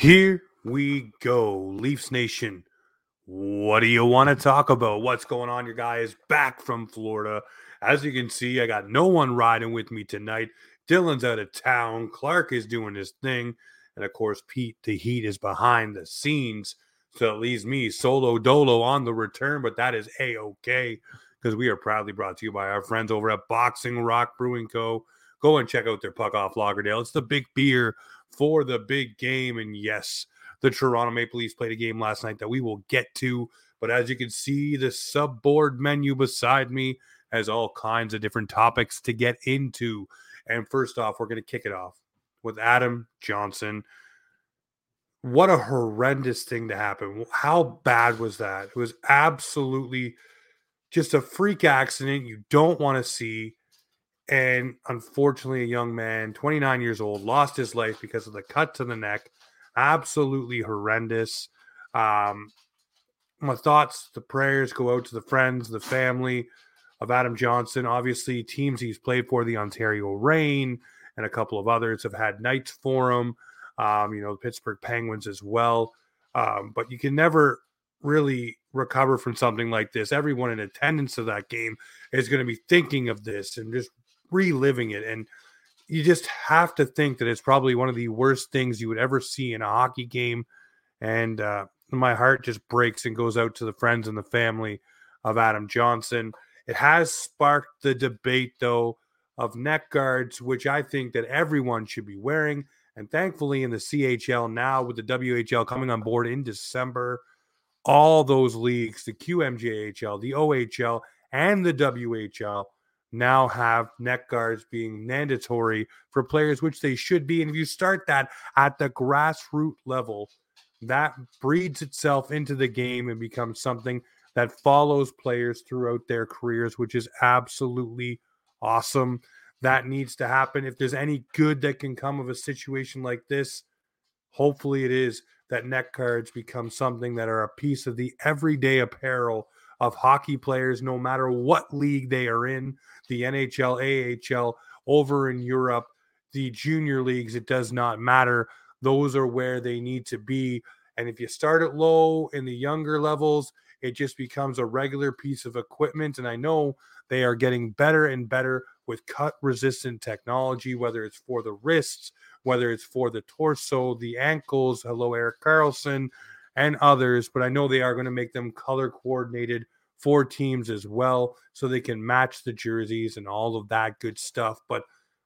Here we go, Leafs Nation. What do you want to talk about? What's going on? Your guy is back from Florida. As you can see, I got no one riding with me tonight. Dylan's out of town. Clark is doing his thing. And of course, Pete, the Heat, is behind the scenes. So it leaves me solo dolo on the return, but that is a okay because we are proudly brought to you by our friends over at Boxing Rock Brewing Co. Go and check out their puck off Lagerdale. It's the big beer for the big game. And yes, the Toronto Maple Leafs played a game last night that we will get to. But as you can see, the subboard menu beside me has all kinds of different topics to get into. And first off, we're going to kick it off with Adam Johnson. What a horrendous thing to happen. How bad was that? It was absolutely just a freak accident you don't want to see. And unfortunately, a young man, 29 years old, lost his life because of the cut to the neck. Absolutely horrendous. Um, my thoughts, the prayers go out to the friends, the family of Adam Johnson. Obviously, teams he's played for, the Ontario Reign and a couple of others, have had nights for him. Um, you know, the Pittsburgh Penguins as well. Um, but you can never really recover from something like this. Everyone in attendance of that game is going to be thinking of this and just reliving it. And you just have to think that it's probably one of the worst things you would ever see in a hockey game. And uh, my heart just breaks and goes out to the friends and the family of Adam Johnson. It has sparked the debate, though, of neck guards, which I think that everyone should be wearing. And thankfully, in the CHL now, with the WHL coming on board in December, all those leagues, the QMJHL, the OHL, and the WHL, now have neck guards being mandatory for players, which they should be. And if you start that at the grassroots level, that breeds itself into the game and becomes something that follows players throughout their careers, which is absolutely awesome. That needs to happen. If there's any good that can come of a situation like this, hopefully it is that neck cards become something that are a piece of the everyday apparel of hockey players, no matter what league they are in the NHL, AHL, over in Europe, the junior leagues, it does not matter. Those are where they need to be. And if you start it low in the younger levels, it just becomes a regular piece of equipment. And I know they are getting better and better with cut resistant technology, whether it's for the wrists, whether it's for the torso, the ankles. Hello, Erik Karlsson, and others. But I know they are going to make them color coordinated for teams as well so they can match the jerseys and all of that good stuff. But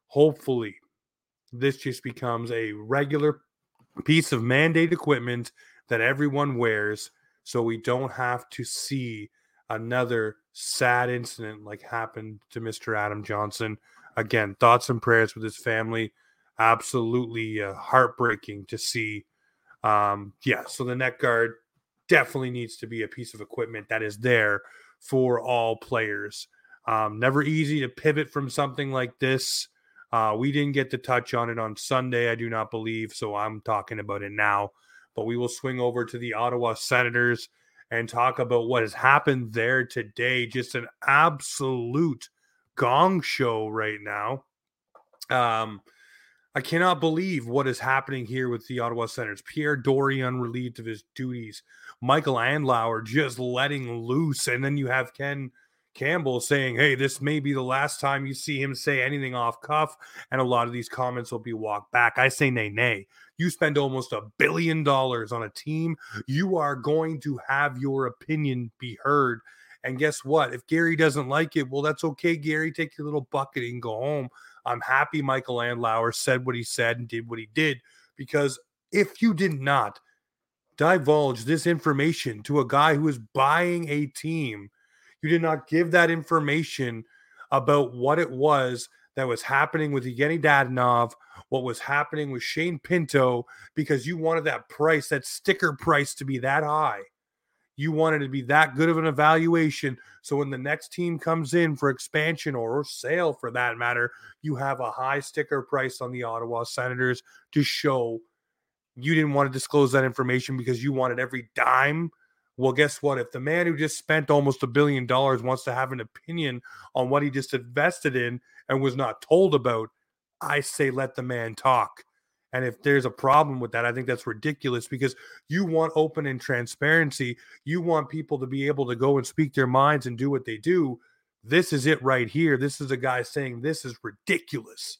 hopefully, this just becomes a regular piece of mandate equipment that everyone wears so we don't have to see another sad incident like happened to Mr. Adam Johnson. Again, thoughts and prayers with his family. Absolutely uh, heartbreaking to see. Um, yeah, so the neck guard definitely needs to be a piece of equipment that is there for all players. Um, never easy to pivot from something like this. Uh, we didn't get to touch on it on Sunday, I do not believe, so I'm talking about it now. But we will swing over to the Ottawa Senators and talk about what has happened there today. Just an absolute gong show right now. Um, I cannot believe what is happening here with the Ottawa Senators. Pierre Dorion relieved of his duties. Michael Andlauer just letting loose. And then you have Ken Campbell saying, hey, this may be the last time you see him say anything off cuff. And a lot of these comments will be walked back. I say, nay, nay. You spend almost a billion dollars on a team. You are going to have your opinion be heard. And guess what? If Gary doesn't like it, well, that's okay, Gary. Take your little bucket and go home. I'm happy Michael Andlauer said what he said and did what he did because if you did not divulge this information to a guy who is buying a team, you did not give that information about what it was that was happening with Evgeny Dadonov, what was happening with Shane Pinto, because you wanted that price, that sticker price to be that high. You wanted to be that good of an evaluation. So when the next team comes in for expansion or, or sale for that matter, you have a high sticker price on the Ottawa Senators to show you didn't want to disclose that information because you wanted every dime. Well, guess what? If the man who just spent almost a billion dollars wants to have an opinion on what he just invested in and was not told about, I say let the man talk. And if there's a problem with that, I think that's ridiculous because you want open and transparency. You want people to be able to go and speak their minds and do what they do. This is it right here. This is a guy saying this is ridiculous.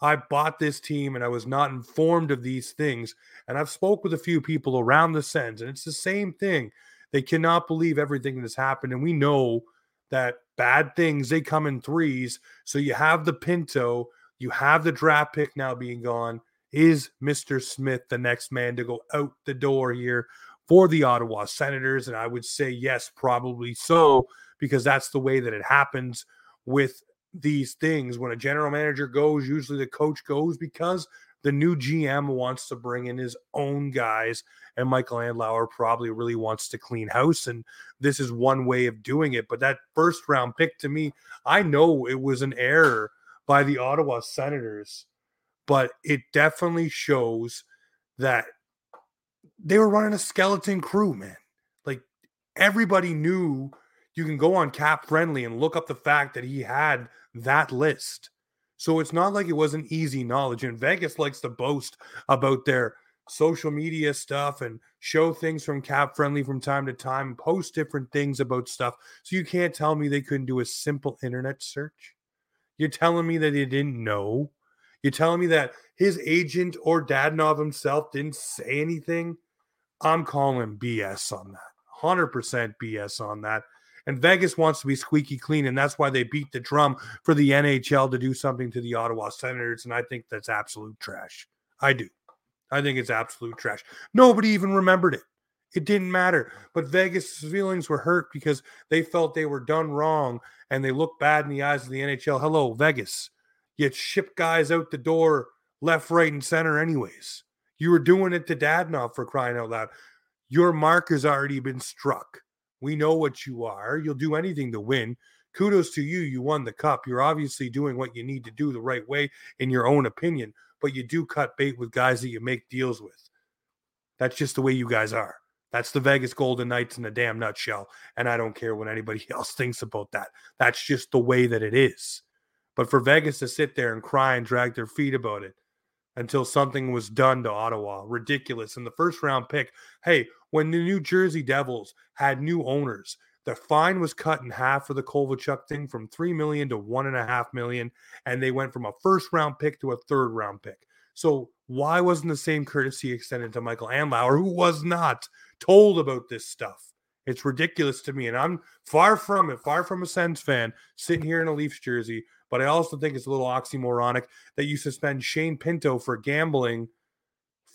I bought this team and I was not informed of these things. And I've spoke with a few people around the Sens, and it's the same thing. They cannot believe everything that's happened. And we know that bad things, they come in threes. So you have the Pinto, you have the draft pick now being gone. Is Mr. Smith the next man to go out the door here for the Ottawa Senators? And I would say yes, probably so, because that's the way that it happens with these things. When a general manager goes, usually the coach goes because the new GM wants to bring in his own guys, and Michael Andlauer probably really wants to clean house. And this is one way of doing it. But that first round pick to me, I know it was an error by the Ottawa Senators, but it definitely shows that they were running a skeleton crew, man. Like everybody knew you can go on cap friendly and look up the fact that he had that list. So it's not like it wasn't easy knowledge. And Vegas likes to boast about their social media stuff and show things from cap friendly from time to time, post different things about stuff. So you can't tell me they couldn't do a simple internet search. You're telling me that they didn't know. You're telling me that his agent or Dadonov himself didn't say anything. I'm calling BS on that. 100% BS on that. And Vegas wants to be squeaky clean, and that's why they beat the drum for the NHL to do something to the Ottawa Senators. And I think that's absolute trash. I do. I think it's absolute trash. Nobody even remembered it. It didn't matter. But Vegas' feelings were hurt because they felt they were done wrong and they looked bad in the eyes of the NHL. Hello, Vegas. You ship guys out the door left, right, and center, anyways. You were doing it to Dadonov for crying out loud. Your mark has already been struck. We know what you are. You'll do anything to win. Kudos to you. You won the cup. You're obviously doing what you need to do the right way, in your own opinion, but you do cut bait with guys that you make deals with. That's just the way you guys are. That's the Vegas Golden Knights in a damn nutshell. And I don't care what anybody else thinks about that. That's just the way that it is. But for Vegas to sit there and cry and drag their feet about it, until something was done to Ottawa. Ridiculous. And the first round pick, hey, when the New Jersey Devils had new owners, the fine was cut in half for the Kovalchuk thing from three million to one and a half million, and they went from a first round pick to a third round pick. So why wasn't the same courtesy extended to Michael Andlauer, who was not told about this stuff? It's ridiculous to me, and I'm far from it, far from a Sens fan, sitting here in a Leafs jersey, but I also think it's a little oxymoronic that you suspend Shane Pinto for gambling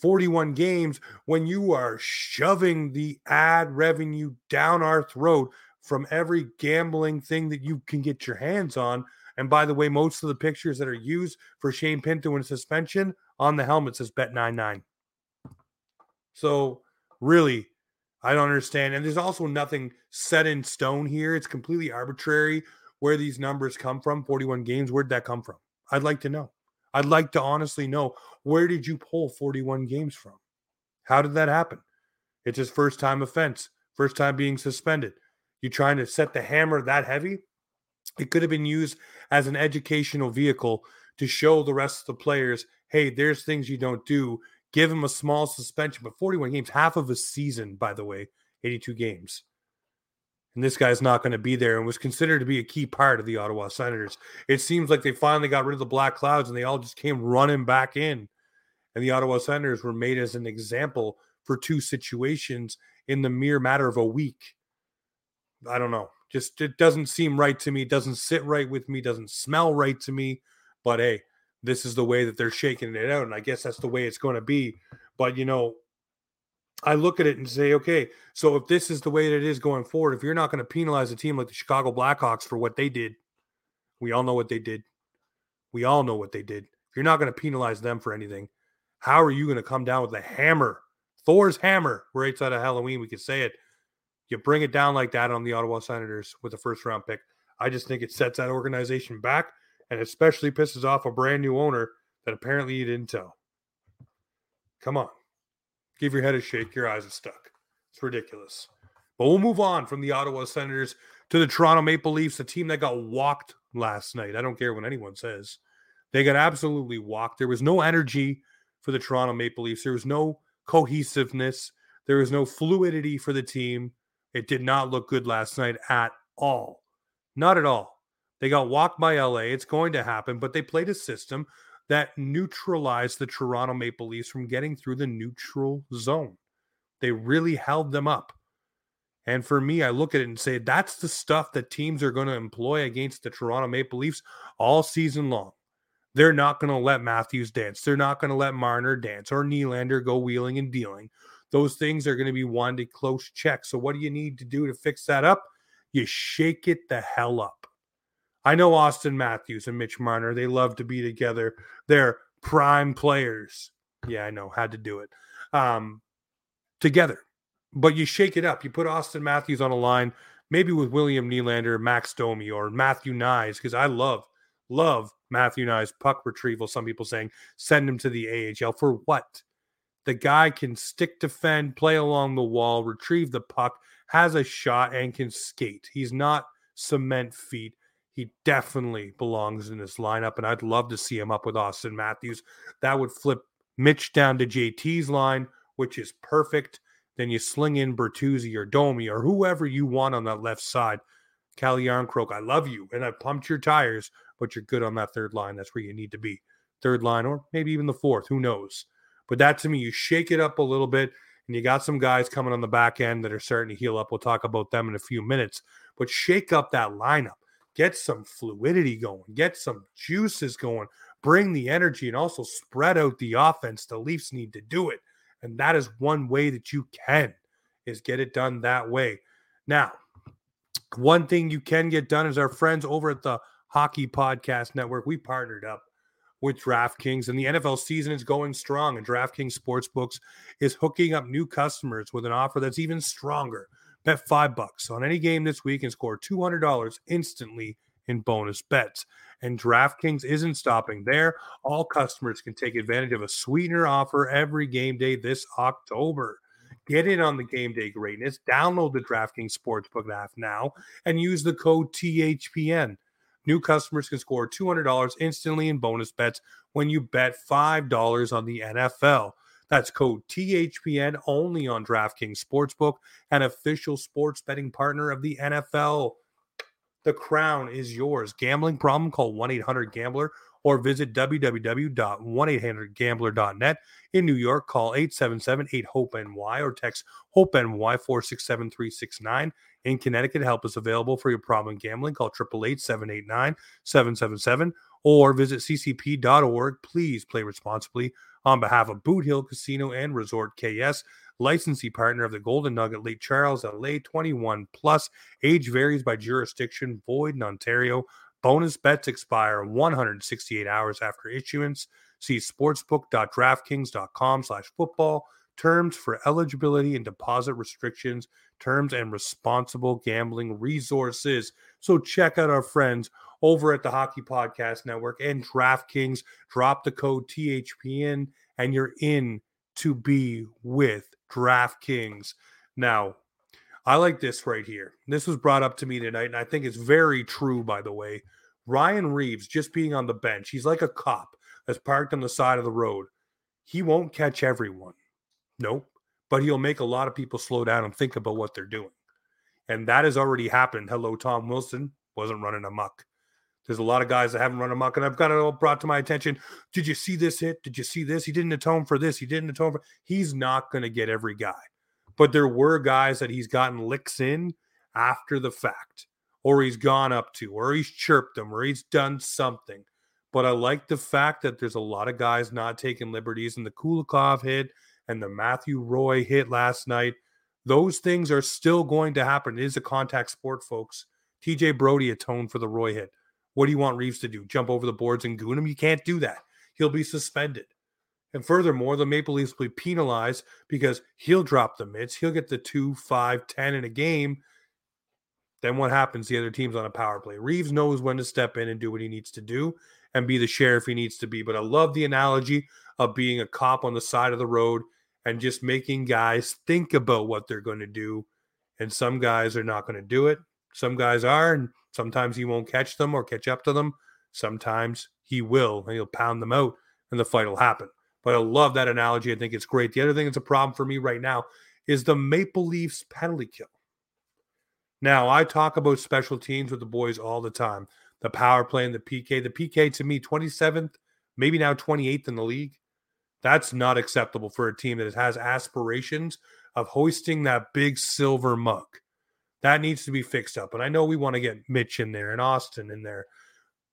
41 games when you are shoving the ad revenue down our throat from every gambling thing that you can get your hands on. And by the way, most of the pictures that are used for Shane Pinto in suspension on the helmet says bet 99. So really, I don't understand. And there's also nothing set in stone here. It's completely arbitrary where these numbers come from 41 games where'd that come from? I'd like to know. I'd like to honestly know where did you pull 41 games from? How did that happen? It's his first time offense first time being suspended. You trying to set the hammer that heavy? It could have been used as an educational vehicle to show the rest of the players hey there's things you don't do. Give him a small suspension. But 41 games half of a season by the way 82 games and this guy's not going to be there and was considered to be a key part of the Ottawa Senators. It seems like they finally got rid of the black clouds and they all just came running back in. And the Ottawa Senators were made as an example for two situations in the mere matter of a week. I don't know. Just it doesn't seem right to me, it doesn't sit right with me, doesn't smell right to me. But hey, this is the way that they're shaking it out. And I guess that's the way it's going to be. But you know, I look at it and say, okay, so if this is the way that it is going forward, if you're not going to penalize a team like the Chicago Blackhawks for what they did, we all know what they did. We all know what they did. If you're not going to penalize them for anything, how are you going to come down with a hammer, Thor's hammer, right side of Halloween? We could say it. You bring it down like that on the Ottawa Senators with a first round pick. I just think it sets that organization back and especially pisses off a brand new owner that apparently you didn't tell. Come on. Give your head a shake. Your eyes are stuck. It's ridiculous. But we'll move on from the Ottawa Senators to the Toronto Maple Leafs, a team that got walked last night. I don't care what anyone says. They got absolutely walked. There was no energy for the Toronto Maple Leafs. There was no cohesiveness. There was no fluidity for the team. It did not look good last night at all. Not at all. They got walked by LA. It's going to happen, but they played a system that neutralized the Toronto Maple Leafs from getting through the neutral zone. They really held them up. And for me, I look at it and say that's the stuff that teams are going to employ against the Toronto Maple Leafs all season long. They're not going to let Matthews dance. They're not going to let Marner dance or Nylander go wheeling and dealing. Those things are going to be one to close check. So, what do you need to do to fix that up? You shake it the hell up. I know Auston Matthews and Mitch Marner, they love to be together. They're prime players. Yeah, I know, had to do it. Um, together but you shake it up. You put Auston Matthews on a line, maybe with William Nylander, Max Domi, or Matthew Knies, because I love, love Matthew Knies puck retrieval. Some people saying send him to the AHL for what? The guy can stick defend, play along the wall, retrieve the puck, has a shot, and can skate. He's not cement feet. He definitely belongs in this lineup, and I'd love to see him up with Auston Matthews. That would flip Mitch down to JT's line, which is perfect. Then you sling in Bertuzzi or Domi or whoever you want on that left side. Calle Jarnkrok, I love you and I pumped your tires, but you're good on that third line. That's where you need to be. Third line or maybe even the fourth. Who knows? But that to me, you shake it up a little bit and you got some guys coming on the back end that are starting to heal up. We'll talk about them in a few minutes. But shake up that lineup. Get some fluidity going. Get some juices going. Bring the energy and also spread out the offense. The Leafs need to do it. And that is one way that you can is get it done that way. Now, one thing you can get done is our friends over at the Hockey Podcast Network. We partnered up with DraftKings, and the NFL season is going strong. And DraftKings Sportsbooks is hooking up new customers with an offer that's even stronger. Bet five bucks on any game this week and score $200 instantly in bonus bets. And DraftKings isn't stopping there. All customers can take advantage of a sweetener offer every game day this October. Get in on the game day greatness. Download the DraftKings Sportsbook app now and use the code THPN. New customers can score $200 instantly in bonus bets when you bet $5 on the NFL. That's code THPN only on DraftKings Sportsbook, an official sports betting partner of the NFL. The crown is yours. Gambling problem? Call 1 800 Gambler or visit www.1800Gambler.net. In New York, call 877 8 HOPE NY or text HOPE NY 467 369. In Connecticut, help is available for your problem gambling. Call 888 789 777 or visit ccp.org. Please play responsibly on behalf of Boot Hill Casino and Resort KS licensee partner of the Golden Nugget, Lake Charles, LA, 21 plus. Age varies by jurisdiction, void in Ontario. Bonus bets expire 168 hours after issuance. See sportsbook.draftkings.com slash football. Terms for eligibility and deposit restrictions, terms and responsible gambling resources. So check out our friends over at the Hockey Podcast Network and DraftKings. Drop the code THPN and you're in to be with DraftKings. Now, I like this right here. This was brought up to me tonight, and I think it's very true, by the way. Ryan Reaves just being on the bench, he's like a cop that's parked on the side of the road. He won't catch everyone. Nope. But he'll make a lot of people slow down and think about what they're doing. And that has already happened. Hello, Tom Wilson wasn't running amok. There's a lot of guys that haven't run amok, and I've got it all brought to my attention. Did you see this hit? Did you see this? He didn't atone for this. He didn't atone for. He's not going to get every guy, but there were guys that he's gotten licks in after the fact. or he's gone up to, or he's chirped them, or he's done something. But I like the fact that there's a lot of guys not taking liberties, and the Kulikov hit and the Matthew Roy hit last night. Those things are still going to happen. It is a contact sport, folks. TJ Brodie atoned for the Roy hit. What do you want Reaves to do? Jump over the boards and goon him? You can't do that. He'll be suspended. And furthermore, the Maple Leafs will be penalized because he'll drop the mitts. He'll get the two, five, ten in a game. Then what happens? The other team's on a power play. Reaves knows when to step in and do what he needs to do and be the sheriff he needs to be. But I love the analogy of being a cop on the side of the road and just making guys think about what they're going to do. And some guys are not going to do it. Some guys are, and sometimes he won't catch them or catch up to them. Sometimes he will, and he'll pound them out, and the fight will happen. But I love that analogy. I think it's great. The other thing that's a problem for me right now is the Maple Leafs penalty kill. Now, I talk about special teams with the boys all the time the power play and the PK. The PK to me, 27th, maybe now 28th in the league. That's not acceptable for a team that has aspirations of hoisting that big silver mug. That needs to be fixed up. And I know we want to get Mitch in there and Austin in there.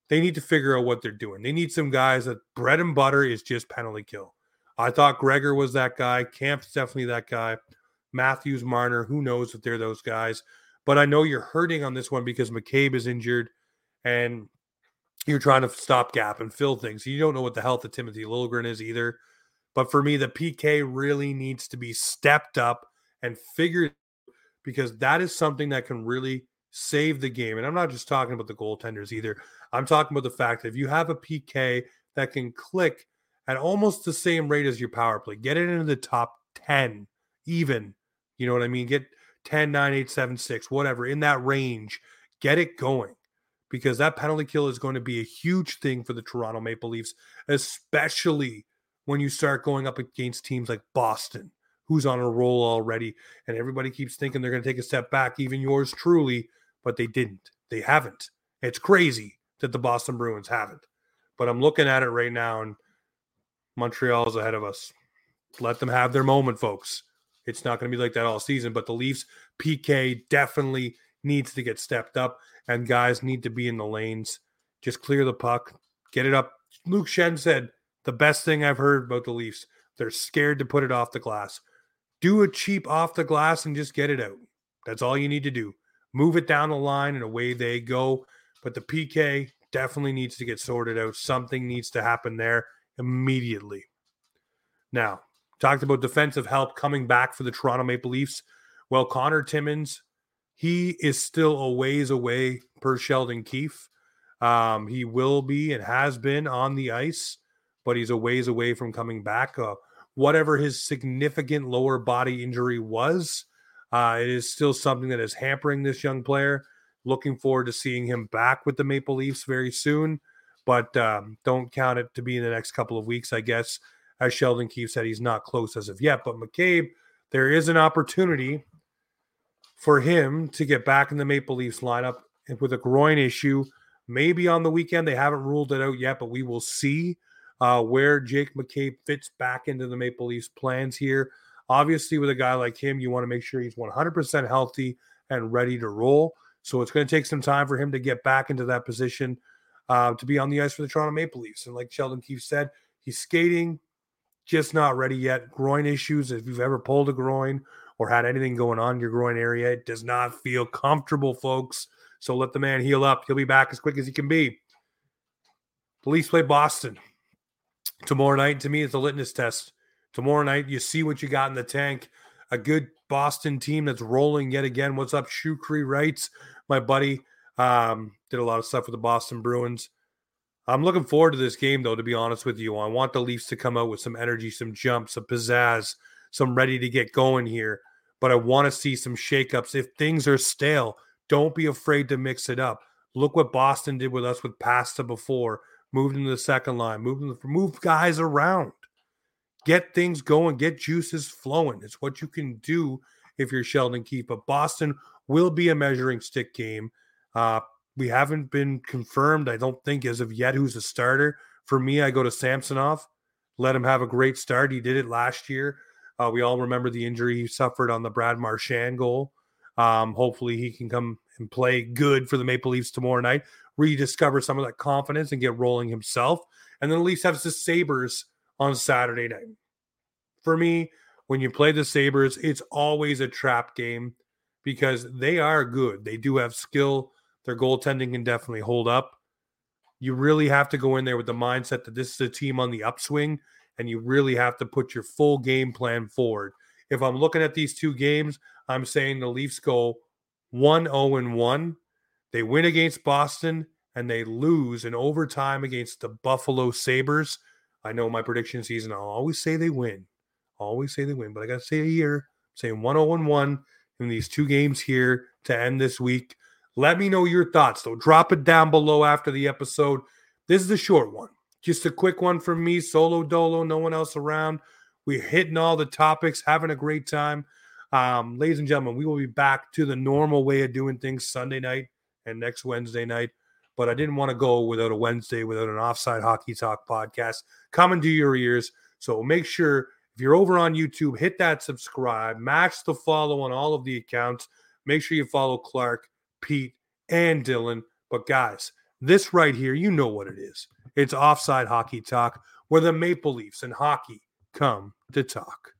They need to figure out what they're doing. They need some guys that bread and butter is just penalty kill. I thought Gregor was that guy. Kampf's definitely that guy. Matthews, Marner, who knows if they're those guys. But I know you're hurting on this one because McCabe is injured and you're trying to stop gap and fill things. You don't know what the health of Timothy Liljegren is either. But for me, the PK really needs to be stepped up and figured because that is something that can really save the game. And I'm not just talking about the goaltenders either. I'm talking about the fact that if you have a PK that can click at almost the same rate as your power play, get it into the top 10, even. You know what I mean? Get 10, 9, 8, 7, 6, whatever, in that range. Get it going because that penalty kill is going to be a huge thing for the Toronto Maple Leafs, especially when you start going up against teams like Boston, who's on a roll already. And everybody keeps thinking they're going to take a step back, even yours truly, but they didn't. They haven't. It's crazy that the Boston Bruins haven't. But I'm looking at it right now, and Montreal's ahead of us. Let them have their moment, folks. It's not going to be like that all season, but the Leafs PK definitely needs to get stepped up, and guys need to be in the lanes. Just clear the puck, get it up. Luke Schenn said the best thing I've heard about the Leafs. They're scared to put it off the glass. Do a cheap off the glass and just get it out. That's all you need to do. Move it down the line and away they go. But the PK definitely needs to get sorted out. Something needs to happen there immediately. Now, talked about defensive help coming back for the Toronto Maple Leafs. Well, Connor Timmins, he is still a ways away per Sheldon Keefe. Um, he will be and has been on the ice, but he's a ways away from coming back. Uh, whatever his significant lower body injury was, uh, it is still something that is hampering this young player. Looking forward to seeing him back with the Maple Leafs very soon, but um, don't count it to be in the next couple of weeks, I guess. As Sheldon Keefe said, he's not close as of yet. But McCabe, there is an opportunity for him to get back in the Maple Leafs lineup with a groin issue. Maybe on the weekend. They haven't ruled it out yet, but we will see uh, where Jake McCabe fits back into the Maple Leafs plans here. Obviously, with a guy like him, you want to make sure he's 100% healthy and ready to roll. So it's going to take some time for him to get back into that position uh, to be on the ice for the Toronto Maple Leafs. And like Sheldon Keefe said, he's skating, just not ready yet. Groin issues. If you've ever pulled a groin or had anything going on in your groin area, it does not feel comfortable, folks. So let the man heal up. He'll be back as quick as he can be. Police play Boston tomorrow night. To me, it's a litmus test Tomorrow night, you see what you got in the tank. A good Boston team that's rolling yet again. What's up, Shukri writes, my buddy. Um, did a lot of stuff with the Boston Bruins. I'm looking forward to this game, though, to be honest with you. I want the Leafs to come out with some energy, some jumps, some pizzazz, some ready to get going here. But I want to see some shakeups. If things are stale, don't be afraid to mix it up. Look what Boston did with us with Pasta before. Moved into the second line, moved, into, move guys around get things going, get juices flowing. It's what you can do if you're Sheldon Keefe. But Boston will be a measuring stick game. Uh, we haven't been confirmed, I don't think, as of yet, who's a starter. For me, I go to Samsonov. Let him have a great start. He did it last year. Uh, we all remember the injury he suffered on the Brad Marchand goal. Um, hopefully, he can come and play good for the Maple Leafs tomorrow night, rediscover some of that confidence and get rolling himself. And then the Leafs have the Sabres on Saturday night. For me, when you play the Sabres, it's always a trap game because they are good. They do have skill. Their goaltending can definitely hold up. You really have to go in there with the mindset that this is a team on the upswing and you really have to put your full game plan forward. If I'm looking at these two games, I'm saying the Leafs go 1 0 and 1. They win against Boston and they lose in overtime against the Buffalo Sabres. I know my prediction season, I'll always say they win. Always say they win, but I got to say a year. Saying 1 0 and 1 in these two games here to end this week. Let me know your thoughts, though. Drop it down below after the episode. This is a short one, just a quick one from me, solo dolo, no one else around. We're hitting all the topics, having a great time. Um, ladies and gentlemen, we will be back to the normal way of doing things Sunday night and next Wednesday night. But I didn't want to go without a Wednesday, without an offside hockey talk podcast coming to your ears. So make sure if you're over on YouTube, hit that subscribe, max the follow on all of the accounts. Make sure you follow Clark, Pete, and Dylan. But guys, this right here, you know what it is. It's offside hockey talk where the Maple Leafs and hockey come to talk.